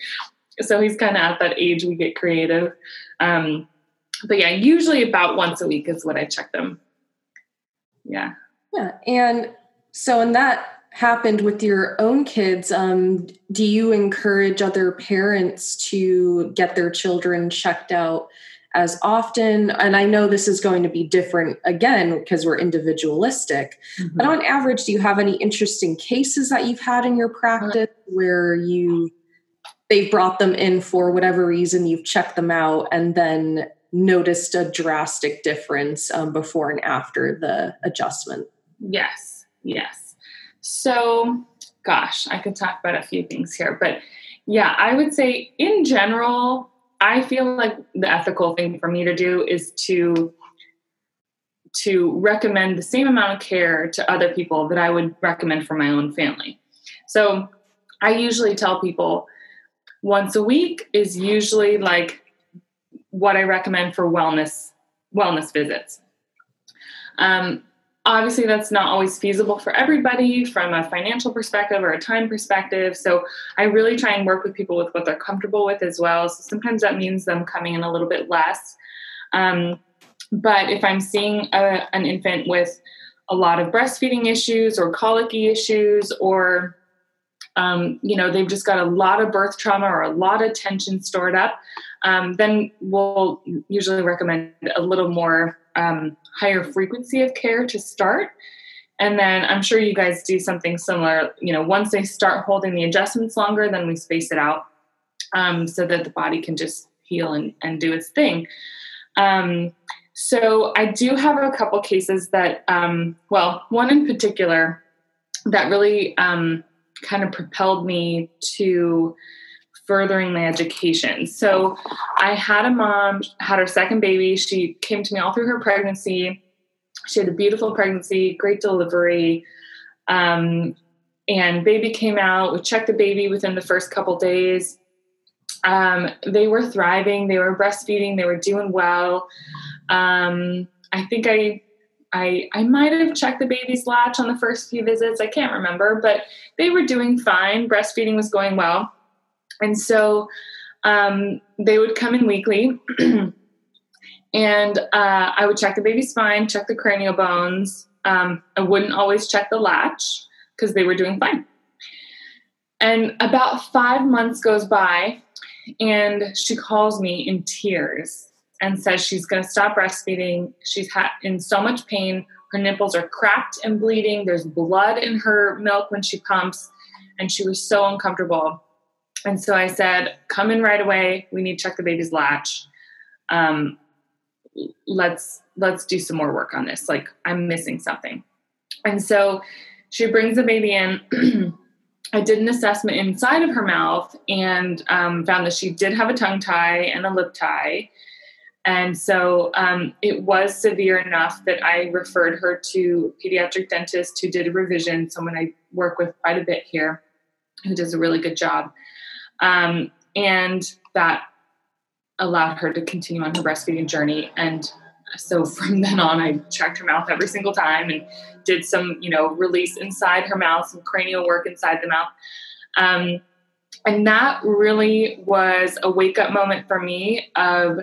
Speaker 3: so he's kind of at that age we get creative. Um, but yeah, usually about once a week is what I check them. Yeah.
Speaker 2: Yeah. And so, and that happened with your own kids, um, do you encourage other parents to get their children checked out as often? And I know this is going to be different again because we're individualistic, mm-hmm. but on average, do you have any interesting cases that you've had in your practice where you they've brought them in for whatever reason, you've checked them out, and then noticed a drastic difference um, before and after the adjustment.
Speaker 3: Yes, yes. So, gosh, I could talk about a few things here, but yeah, I would say in general, I feel like the ethical thing for me to do is to to recommend the same amount of care to other people that I would recommend for my own family. So I usually tell people once a week is usually like what I recommend for wellness wellness visits. Um, obviously, that's not always feasible for everybody from a financial perspective or a time perspective. So I really try and work with people with what they're comfortable with as well. So sometimes that means them coming in a little bit less. Um, but if I'm seeing a, an infant with a lot of breastfeeding issues or colicky issues or um, you know they've just got a lot of birth trauma or a lot of tension stored up um, then we'll usually recommend a little more um, higher frequency of care to start. And then i'm sure you guys do something similar you know once they start holding the adjustments longer then we space it out um, so that the body can just heal and, and do its thing. Um, so i do have a couple cases that um, well one in particular that really um, kind of propelled me to furthering my education. So I had a mom, had her second baby. She came to me all through her pregnancy. she had a beautiful pregnancy, great delivery. Um, and baby came out. We checked the baby within the first couple days. Um, they were thriving. They were breastfeeding. They were doing well. Um, I think I, I, I might have checked the baby's latch on the first few visits. I can't remember, but they were doing fine. Breastfeeding was going well, and so um, they would come in weekly. and uh, I would check the baby's spine, check the cranial bones. Um, I wouldn't always check the latch because they were doing fine. And about five months goes by, and she calls me in tears and says she's going to stop breastfeeding. She's ha- in so much pain. Her nipples are cracked and bleeding. There's blood in her milk when she pumps, and she was so uncomfortable. And so I said, "Come in right away. We need to check the baby's latch. Um, let's let's do some more work on this. Like I'm missing something." And so she brings the baby in. I did an assessment inside of her mouth and um, found that she did have a tongue tie and a lip tie. And so um, it was severe enough that I referred her to pediatric dentist who did a revision, someone I work with quite a bit here, who does a really good job. Um, and that allowed her to continue on her breastfeeding journey. And so from then on, I checked her mouth every single time and did some, you know, release inside her mouth, some cranial work inside the mouth. Um, and that really was a wake up moment for me of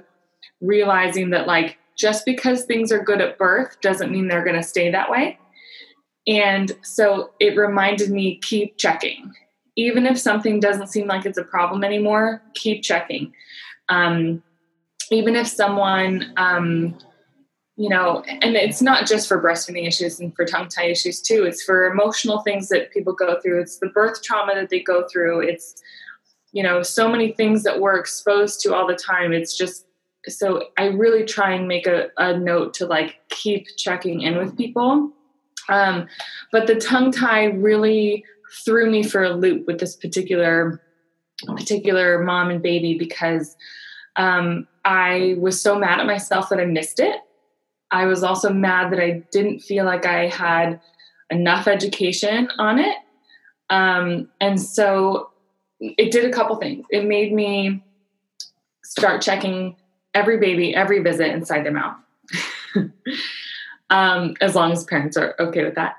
Speaker 3: realizing that, like, just because things are good at birth doesn't mean they're going to stay that way. And so it reminded me keep checking. Even if something doesn't seem like it's a problem anymore, keep checking. Um, even if someone um, you know, and it's not just for breastfeeding issues and for tongue tie issues too. It's for emotional things that people go through. It's the birth trauma that they go through. It's, you know, so many things that we're exposed to all the time. It's just, so I really try and make a, a note to like keep checking in with people. Um, but the tongue tie really threw me for a loop with this particular particular mom and baby because um, I was so mad at myself that I missed it I was also mad that I didn't feel like I had enough education on it. Um, and so it did a couple things. It made me start checking every baby, every visit inside their mouth, um, as long as parents are okay with that.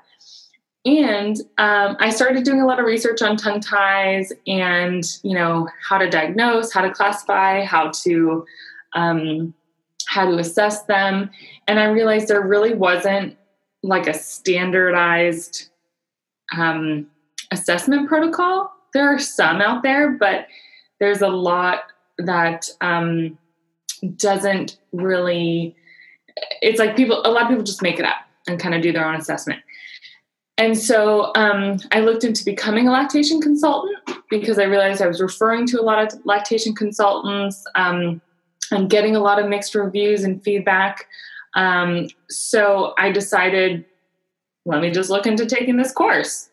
Speaker 3: And um, I started doing a lot of research on tongue ties and, you know, how to diagnose, how to classify, how to um, how to assess them. And I realized there really wasn't like a standardized um, assessment protocol. There are some out there, but there's a lot that um, doesn't really, it's like people, a lot of people just make it up and kind of do their own assessment. And so um, I looked into becoming a lactation consultant because I realized I was referring to a lot of lactation consultants. Um, getting a lot of mixed reviews and feedback. Um, so I decided, let me just look into taking this course.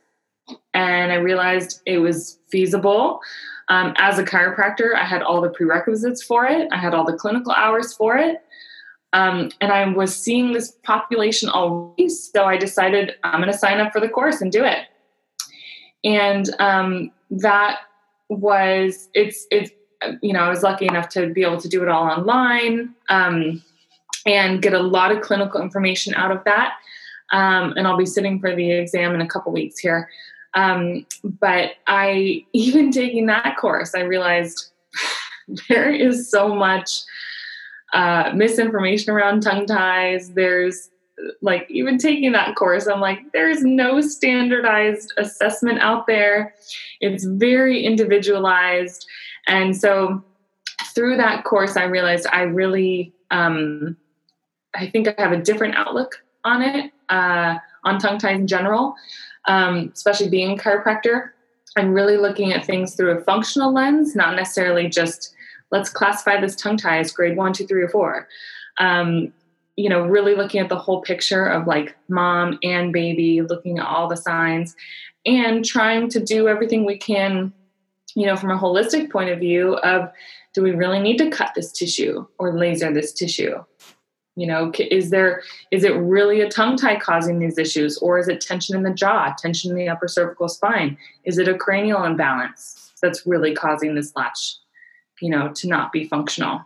Speaker 3: And I realized it was feasible. Um, as a chiropractor, I had all the prerequisites for it, I had all the clinical hours for it. Um, and I was seeing this population already. So I decided I'm going to sign up for the course and do it. And um, that was it's it's you know, I was lucky enough to be able to do it all online um, and get a lot of clinical information out of that. Um, and I'll be sitting for the exam in a couple weeks here. Um, but I, even taking that course, I realized there is so much uh, misinformation around tongue ties. There's like even taking that course, I'm like, there's no standardized assessment out there. It's very individualized. And so through that course, I realized I really, um, I think I have a different outlook on it, uh, on tongue ties in general, um, especially being a chiropractor. I'm really looking at things through a functional lens, not necessarily just let's classify this tongue tie as grade one, two, three, or four. Um, you know, really looking at the whole picture of like mom and baby, looking at all the signs, and trying to do everything we can you know, from a holistic point of view of do we really need to cut this tissue or laser this tissue? you know is there is it really a tongue tie causing these issues or is it tension in the jaw tension in the upper cervical spine is it a cranial imbalance that's really causing this latch you know to not be functional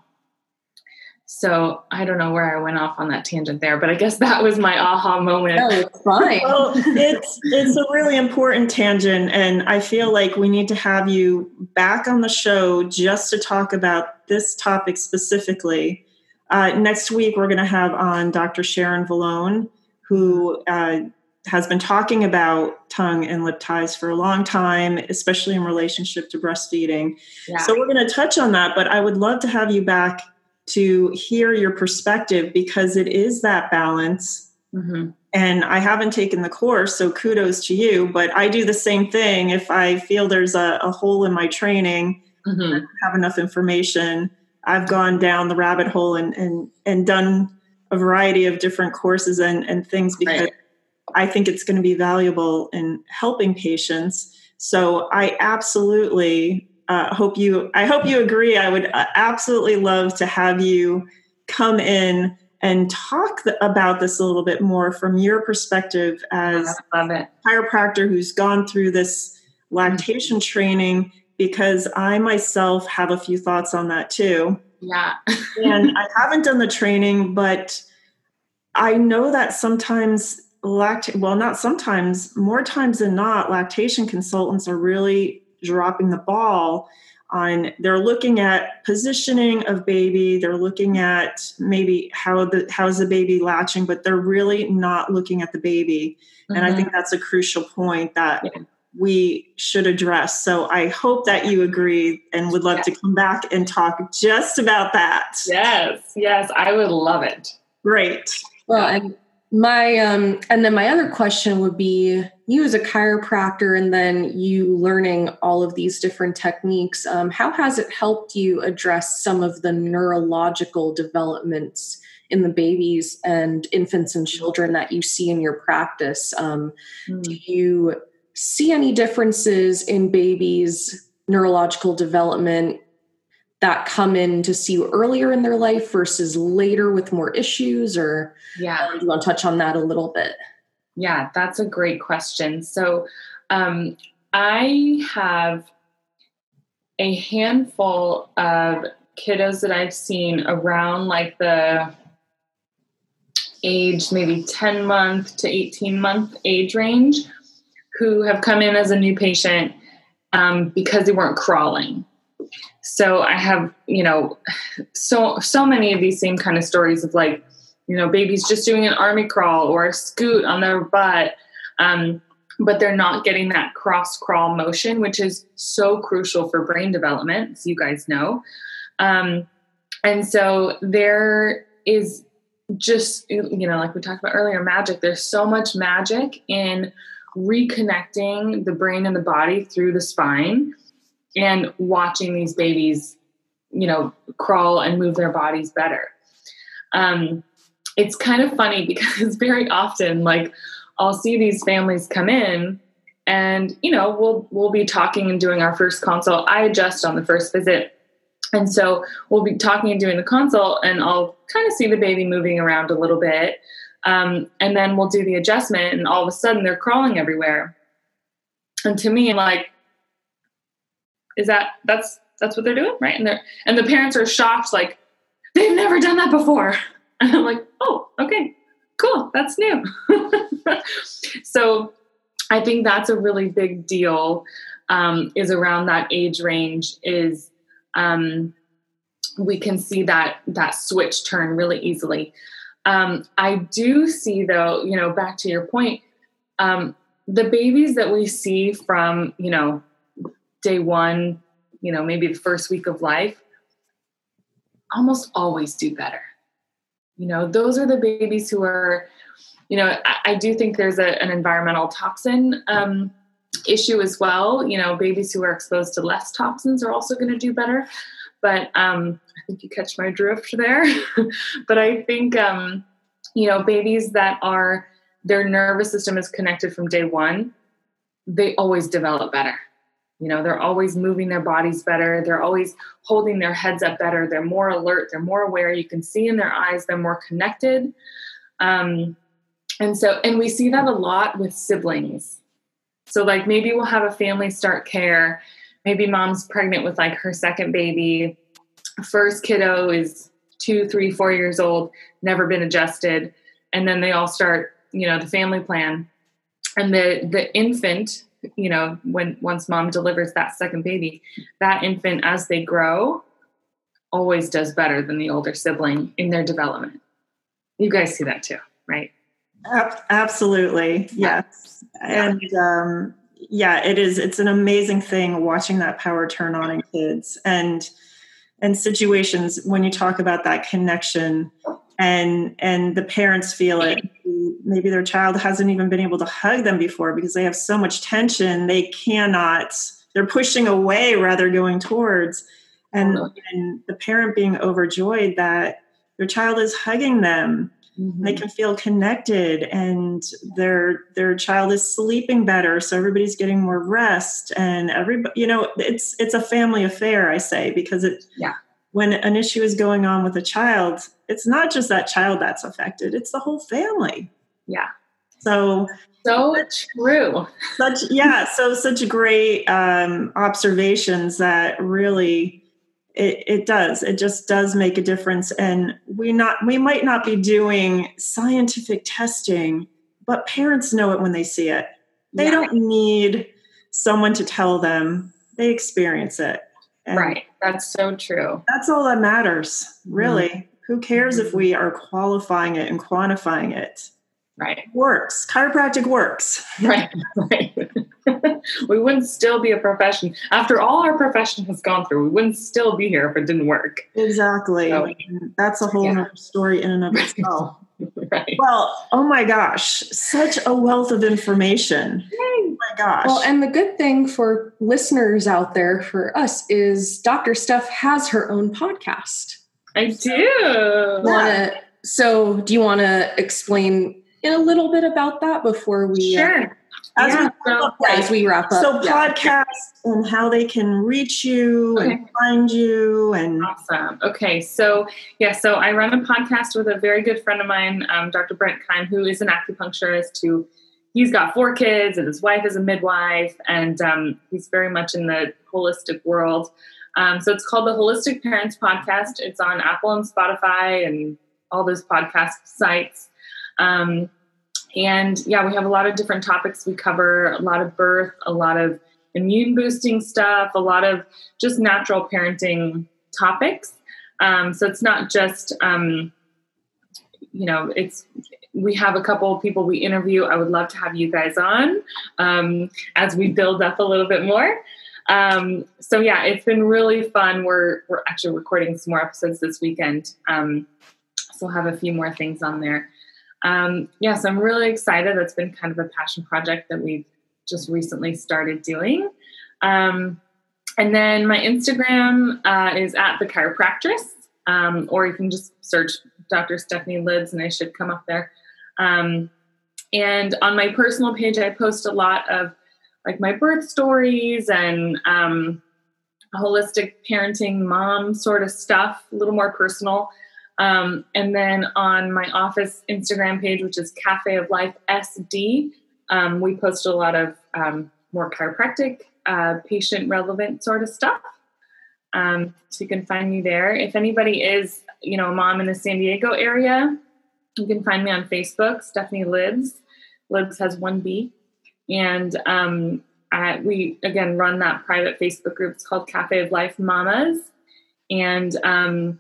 Speaker 3: so I don't know where I went off on that tangent there, but I guess that was my aha moment.
Speaker 2: No, it's fine.
Speaker 1: well, it's it's a really important tangent, and I feel like we need to have you back on the show just to talk about this topic specifically. Uh, next week, we're going to have on Dr. Sharon Vallone, who uh, has been talking about tongue and lip ties for a long time, especially in relationship to breastfeeding. Yeah. So we're going to touch on that, but I would love to have you back to hear your perspective because it is that balance. Mm-hmm. And I haven't taken the course, so kudos to you. But I do the same thing. If I feel there's a, a hole in my training, mm-hmm. have enough information, I've gone down the rabbit hole and and and done a variety of different courses and, and things because right. I think it's going to be valuable in helping patients. So I absolutely uh, hope you i hope you agree i would uh, absolutely love to have you come in and talk th- about this a little bit more from your perspective as a chiropractor who's gone through this lactation mm-hmm. training because i myself have a few thoughts on that too
Speaker 3: yeah
Speaker 1: and i haven't done the training but i know that sometimes lact well not sometimes more times than not lactation consultants are really dropping the ball on they're looking at positioning of baby they're looking at maybe how the how's the baby latching but they're really not looking at the baby mm-hmm. and i think mm-hmm. that's a crucial point that yeah. we should address so i hope that you agree and would love yeah. to come back and talk just about that
Speaker 3: yes yes i would love it
Speaker 1: great
Speaker 2: well and my um and then my other question would be you as a chiropractor and then you learning all of these different techniques um, how has it helped you address some of the neurological developments in the babies and infants and children that you see in your practice um, mm. do you see any differences in babies neurological development that come in to see you earlier in their life versus later with more issues or
Speaker 3: yeah.
Speaker 2: do you want to touch on that a little bit?
Speaker 3: Yeah that's a great question. So um, i have a handful of kiddos that i've seen around like the age maybe 10 month to 18 month age range who have come in as a new patient um, because they weren't crawling so i have you know so so many of these same kind of stories of like you know babies just doing an army crawl or a scoot on their butt um, but they're not getting that cross crawl motion which is so crucial for brain development as you guys know. Um, and so there is just you know like we talked about earlier magic. There's so much magic in reconnecting the brain and the body through the spine and watching these babies, you know, crawl and move their bodies better. Um, it's kind of funny because very often, like, I'll see these families come in and you know we'll we'll be talking and doing our first consult. I adjust on the first visit. And so we'll be talking and doing the consult and i'll kind of see the baby moving around a little bit. Um, and then we'll do the adjustment and all of a sudden they're crawling everywhere. And to me like is that that's that's what they're doing right? And they're and the parents are shocked like they've never done that before. And i'm like oh okay. Cool. That's new. So i think that's a really big deal um, is around that age range is um, we can see that that switch turn really easily. Um, i do see though you know back to your point um, the babies that we see from you know day one, you know, maybe the first week of life, almost always do better. You know, those are the babies who are, you know, I, I do think there's a, an environmental toxin um, issue as well. You know, babies who are exposed to less toxins are also going to do better. But um, I think you catch my drift there. but I think, um, you know, babies that are, their nervous system is connected from day one, they always develop better You know, they're always moving their bodies better. They're always holding their heads up better. They're more alert. They're more aware. You can see in their eyes. They're more connected. Um, and so, and we see that a lot with siblings. So, like, maybe we'll have a family start care. Maybe mom's pregnant with like her second baby. First kiddo is two, three, four years old, never been adjusted. And then they all start, you know, the family plan. And the the infant you know when once mom delivers that second baby that infant as they grow always does better than the older sibling in their development. You guys see that too right?
Speaker 1: Absolutely yes. Yeah. and um, yeah it is it's an amazing thing watching that power turn on in kids and and situations when you talk about that connection and and the parents feel it maybe their child hasn't even been able to hug them before because they have so much tension they cannot they're pushing away rather going towards. And, and the parent being overjoyed that their child is hugging them. Mm-hmm. they can feel connected and their their child is sleeping better so everybody's getting more rest and everybody you know it's it's a family affair i say because it
Speaker 3: yeah.
Speaker 1: when an issue is going on with a child it's not just that child that's affected it's the whole family
Speaker 3: yeah.
Speaker 1: So
Speaker 3: so true.
Speaker 1: Such yeah so such great um, observations that really it, it does it just does make a difference. And we not we might not be doing scientific testing but parents know it when they see it. They yeah. don't need someone to tell them. They experience it.
Speaker 3: And right. That's so true.
Speaker 1: That's all that matters really. Mm-hmm. who cares mm-hmm. if we are qualifying it and quantifying it
Speaker 3: right.
Speaker 1: Works chiropractic works.
Speaker 3: Right right. We wouldn't still be a profession after all our profession has gone through we wouldn't still be here if it didn't work.
Speaker 1: Exactly. So, that's a whole yeah. story in and of itself. Right. well oh my gosh such a wealth of information. Oh my gosh.
Speaker 2: Well and the good thing for listeners out there for us is dr steph has her own podcast.
Speaker 3: I do.
Speaker 2: Wanna, so do you want to explain in a little bit about that before we
Speaker 3: uh, sure. Uh,
Speaker 1: as, yeah, we so, as we wrap up. So yeah. podcasts and how they can reach you okay. and find you and
Speaker 3: awesome. Okay, so yeah, so I run a podcast with a very good friend of mine, um, Dr. Brent Keim, who is an acupuncturist who he's got four kids and his wife is a midwife and um, he's very much in the holistic world. Um, so it's called the Holistic Parents Podcast. It's on Apple and Spotify and all those podcast sites. Um, and yeah, we have a lot of different topics we cover a lot of birth, a lot of immune boosting stuff, a lot of just natural parenting topics. Um, so it's not just, um, you know, it's, we have a couple of people we interview. I would love to have you guys on um, as we build up a little bit more. Um, so yeah, it's been really fun. We're we're actually recording some more episodes this weekend, um, so we'll have a few more things on there um, yeah, so I'm really excited. That's been kind of a passion project that we've just recently started doing. Um, and then my Instagram uh, is at the chiropractress, um, or you can just search Dr. Stephanie Libs and I should come up there. Um, and on my personal page, I post a lot of like my birth stories and um, holistic parenting mom sort of stuff, a little more personal. Um, and then on my office Instagram page, which is Cafe of Life SD, um, we post a lot of um, more chiropractic, uh, patient relevant sort of stuff. Um, so you can find me there. If anybody is, you know, a mom in the San Diego area, you can find me on Facebook, Stephanie Libs. Libs has one B. And um, we, again, run that private Facebook group. It's called Cafe of Life Mamas. And um,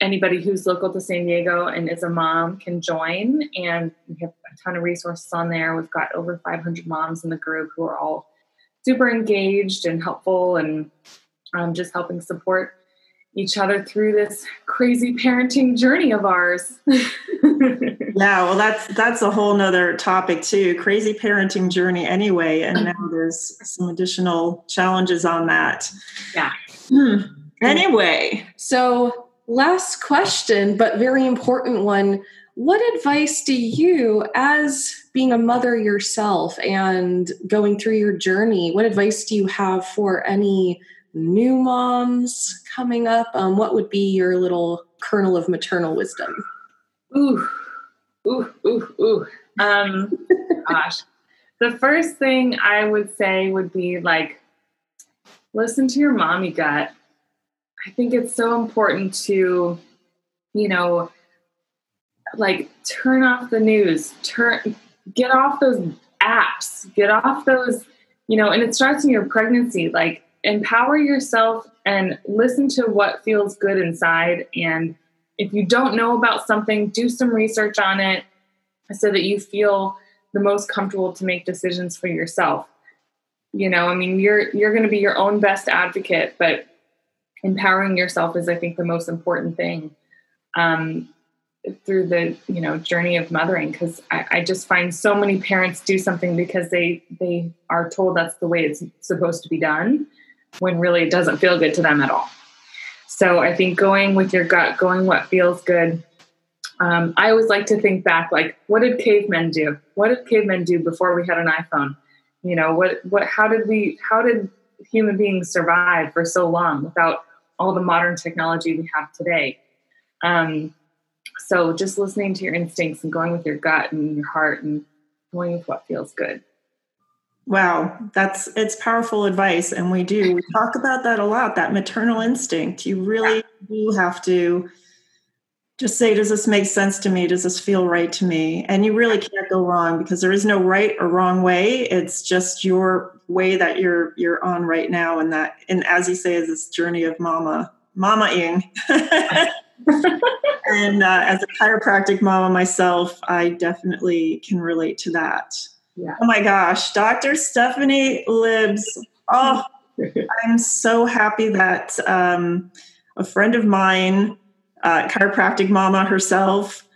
Speaker 3: anybody who's local to San Diego and is a mom can join. And we have a ton of resources on there. We've got over 500 moms in the group who are all super engaged and helpful and um, just helping support each other through this crazy parenting journey of ours.
Speaker 1: yeah, well that's that's a whole nother topic too. Crazy parenting journey anyway. And now there's some additional challenges on that.
Speaker 3: Yeah.
Speaker 1: Hmm. Anyway.
Speaker 2: So last question, but very important one. what advice do you, as being a mother yourself and going through your journey, what advice do you have for any new moms coming up? Um, what would be your little kernel of maternal wisdom?
Speaker 3: Ooh, ooh, ooh, ooh. Um, gosh. The first thing I would say would be like, listen to your mommy gut. I think it's so important to, you know, like turn off the news, turn get off those apps, get off those, you know, and it starts in your pregnancy. Like empower yourself and listen to what feels good inside. And if you don't know about something, do some research on it so that you feel the most comfortable to make decisions for yourself. You know, I mean, you're you're going to be your own best advocate, but empowering yourself is, I think, the most important thing. Um, through the you know journey of mothering because I, I, just find so many parents do something because they they are told that's the way it's supposed to be done when really it doesn't feel good to them at all so i think going with your gut going what feels good um, i always like to think back like what did cavemen do what did cavemen do before we had an iphone you know what what how did we how did human beings survive for so long without all the modern technology we have today um, so just listening to your instincts and going with your gut and your heart and going with what feels good.
Speaker 1: Wow, that's it's powerful advice, and we do we talk about that a lot. That maternal instinct, you really do have to just say, "Does this make sense to me? Does this feel right to me?" And you really can't go wrong because there is no right or wrong way. It's just your way that you're you're on right now, and that and as you say, is this journey of mama, mama-ing. and uh, as a chiropractic mama myself, I definitely can relate to that. Yeah. Oh my gosh, Dr. Stephanie Libs. Oh, I'm so happy that um, a friend of mine, uh, chiropractic mama herself,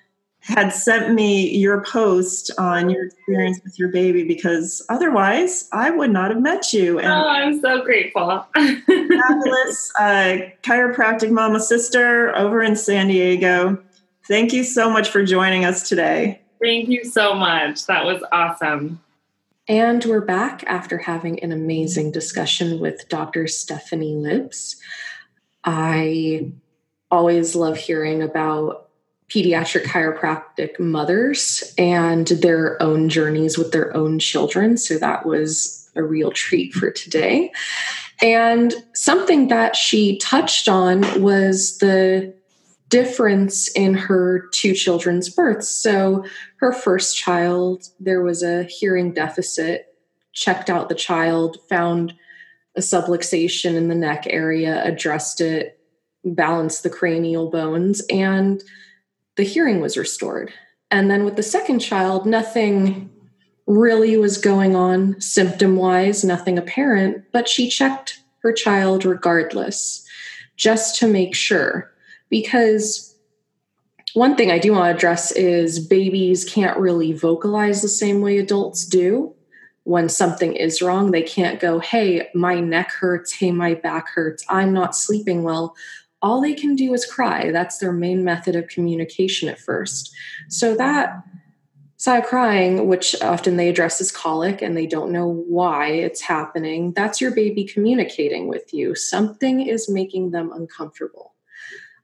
Speaker 1: had sent me your post on your experience with your baby because otherwise I would not have met you.
Speaker 3: And oh, I'm so grateful.
Speaker 1: fabulous uh, chiropractic mama sister over in San Diego. Thank you so much for joining us today.
Speaker 3: Thank you so much. That was awesome.
Speaker 2: And we're back after having an amazing discussion with Dr. Stephanie Libs. I always love hearing about pediatric chiropractic mothers and their own journeys with their own children. So that was a real treat for today. And something that she touched on was the difference in her two children's births. So, her first child, there was a hearing deficit, checked out the child, found a subluxation in the neck area, addressed it, balanced the cranial bones, and the hearing was restored. And then with the second child, nothing really was going on symptom wise, nothing apparent, but she checked her child regardless, just to make sure. Because one thing I do want to address is babies can't really vocalize the same way adults do. When something is wrong, they can't go, Hey, my neck hurts. Hey, my back hurts. I'm not sleeping well all they can do is cry. That's their main method of communication at first. So that side crying, which often they address as colic and they don't know why it's happening, that's your baby communicating with you. Something is making them uncomfortable.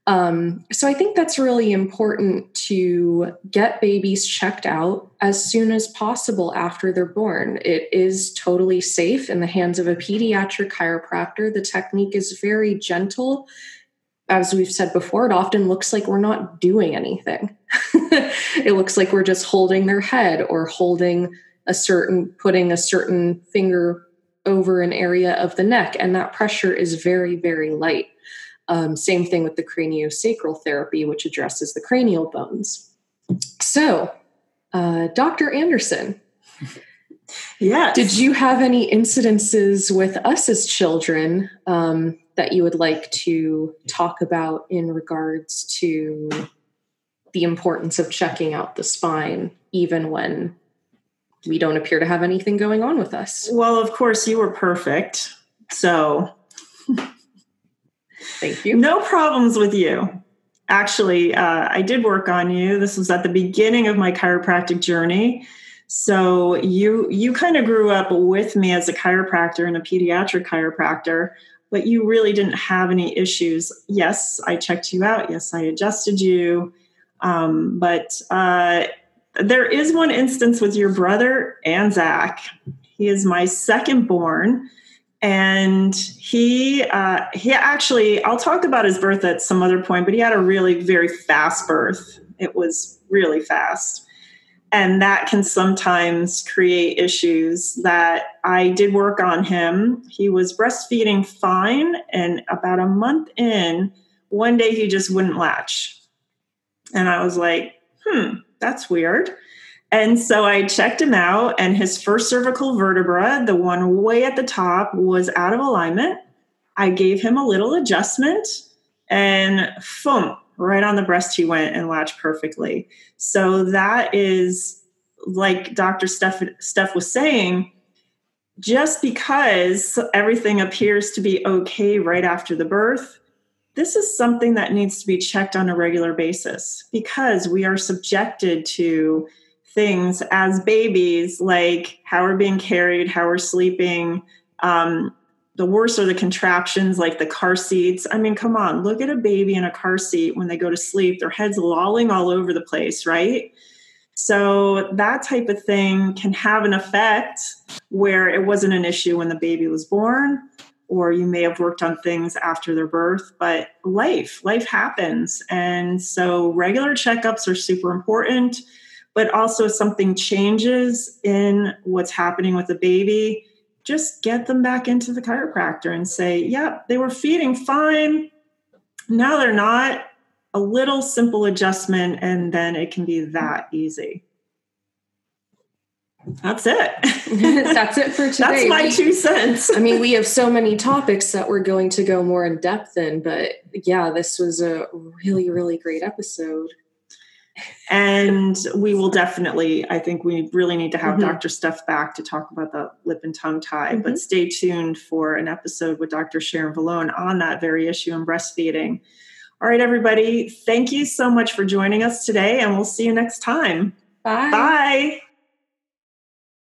Speaker 2: Um, so I think that's really important to get babies checked out as soon as possible after they're born. It is totally safe in the hands of a pediatric chiropractor. The technique is very gentle as we've said before, it often looks like we're not doing anything. it looks like we're just holding their head or holding a certain, putting a certain finger over an area of the neck, and that pressure is very, very light. Um, same thing with the craniosacral therapy, which addresses the cranial bones. So, uh, Dr. Anderson,
Speaker 1: yeah,
Speaker 2: did you have any incidences with us as children um, that you would like to talk about in regards to the importance of checking out the spine, even when we don't appear to have anything going on with us?
Speaker 1: Well, of course, you were perfect. So,
Speaker 2: thank you.
Speaker 1: No problems with you. actually, uh, I did work on you. This was at the beginning of my chiropractic journey. So you you kind of grew up with me as a chiropractor and a pediatric chiropractor, but you really didn't have any issues. Yes, I checked you out. Yes, I adjusted you. Um, but uh, there is one instance with your brother and Zach. He is my second born and he uh, he actually i'll talk about his birth at some other point but he had a really very fast birth it was really fast and that can sometimes create issues that i did work on him. He was breastfeeding fine and about a month in one day he just wouldn't latch. And i was like hmm that's weird. And so I checked him out, and his first cervical vertebra, the one way at the top, was out of alignment. I gave him a little adjustment, and boom, right on the breast he went and latched perfectly. So that is like Dr. Steph, Steph was saying, just because everything appears to be okay right after the birth, this is something that needs to be checked on a regular basis because we are subjected to things as babies, like how we're being carried, how we're sleeping. Um, the worst are the contraptions, like the car seats. I mean, come on, look at a baby in a car seat when they go to sleep, their head's lolling all over the place, right? So that type of thing can have an effect where it wasn't an issue when the baby was born, or you may have worked on things after their birth, but life, life happens. And so regular checkups are super important but also if something changes in what's happening with the baby, just get them back into the chiropractor and say, yep, yeah, they were feeding fine. Now they're not. A little simple adjustment, and then it can be that easy. That's it.
Speaker 2: That's it for today.
Speaker 1: That's my two cents.
Speaker 2: I mean, we have so many topics that we're going to go more in depth in, but yeah, this was a really, really great episode
Speaker 1: and we will definitely i think we really need to have mm-hmm. dr steph back to talk about the lip and tongue tie mm-hmm. but stay tuned for an episode with dr sharon vallone on that very issue in breastfeeding all right everybody thank you so much for joining us today and we'll see you next time
Speaker 2: bye
Speaker 1: bye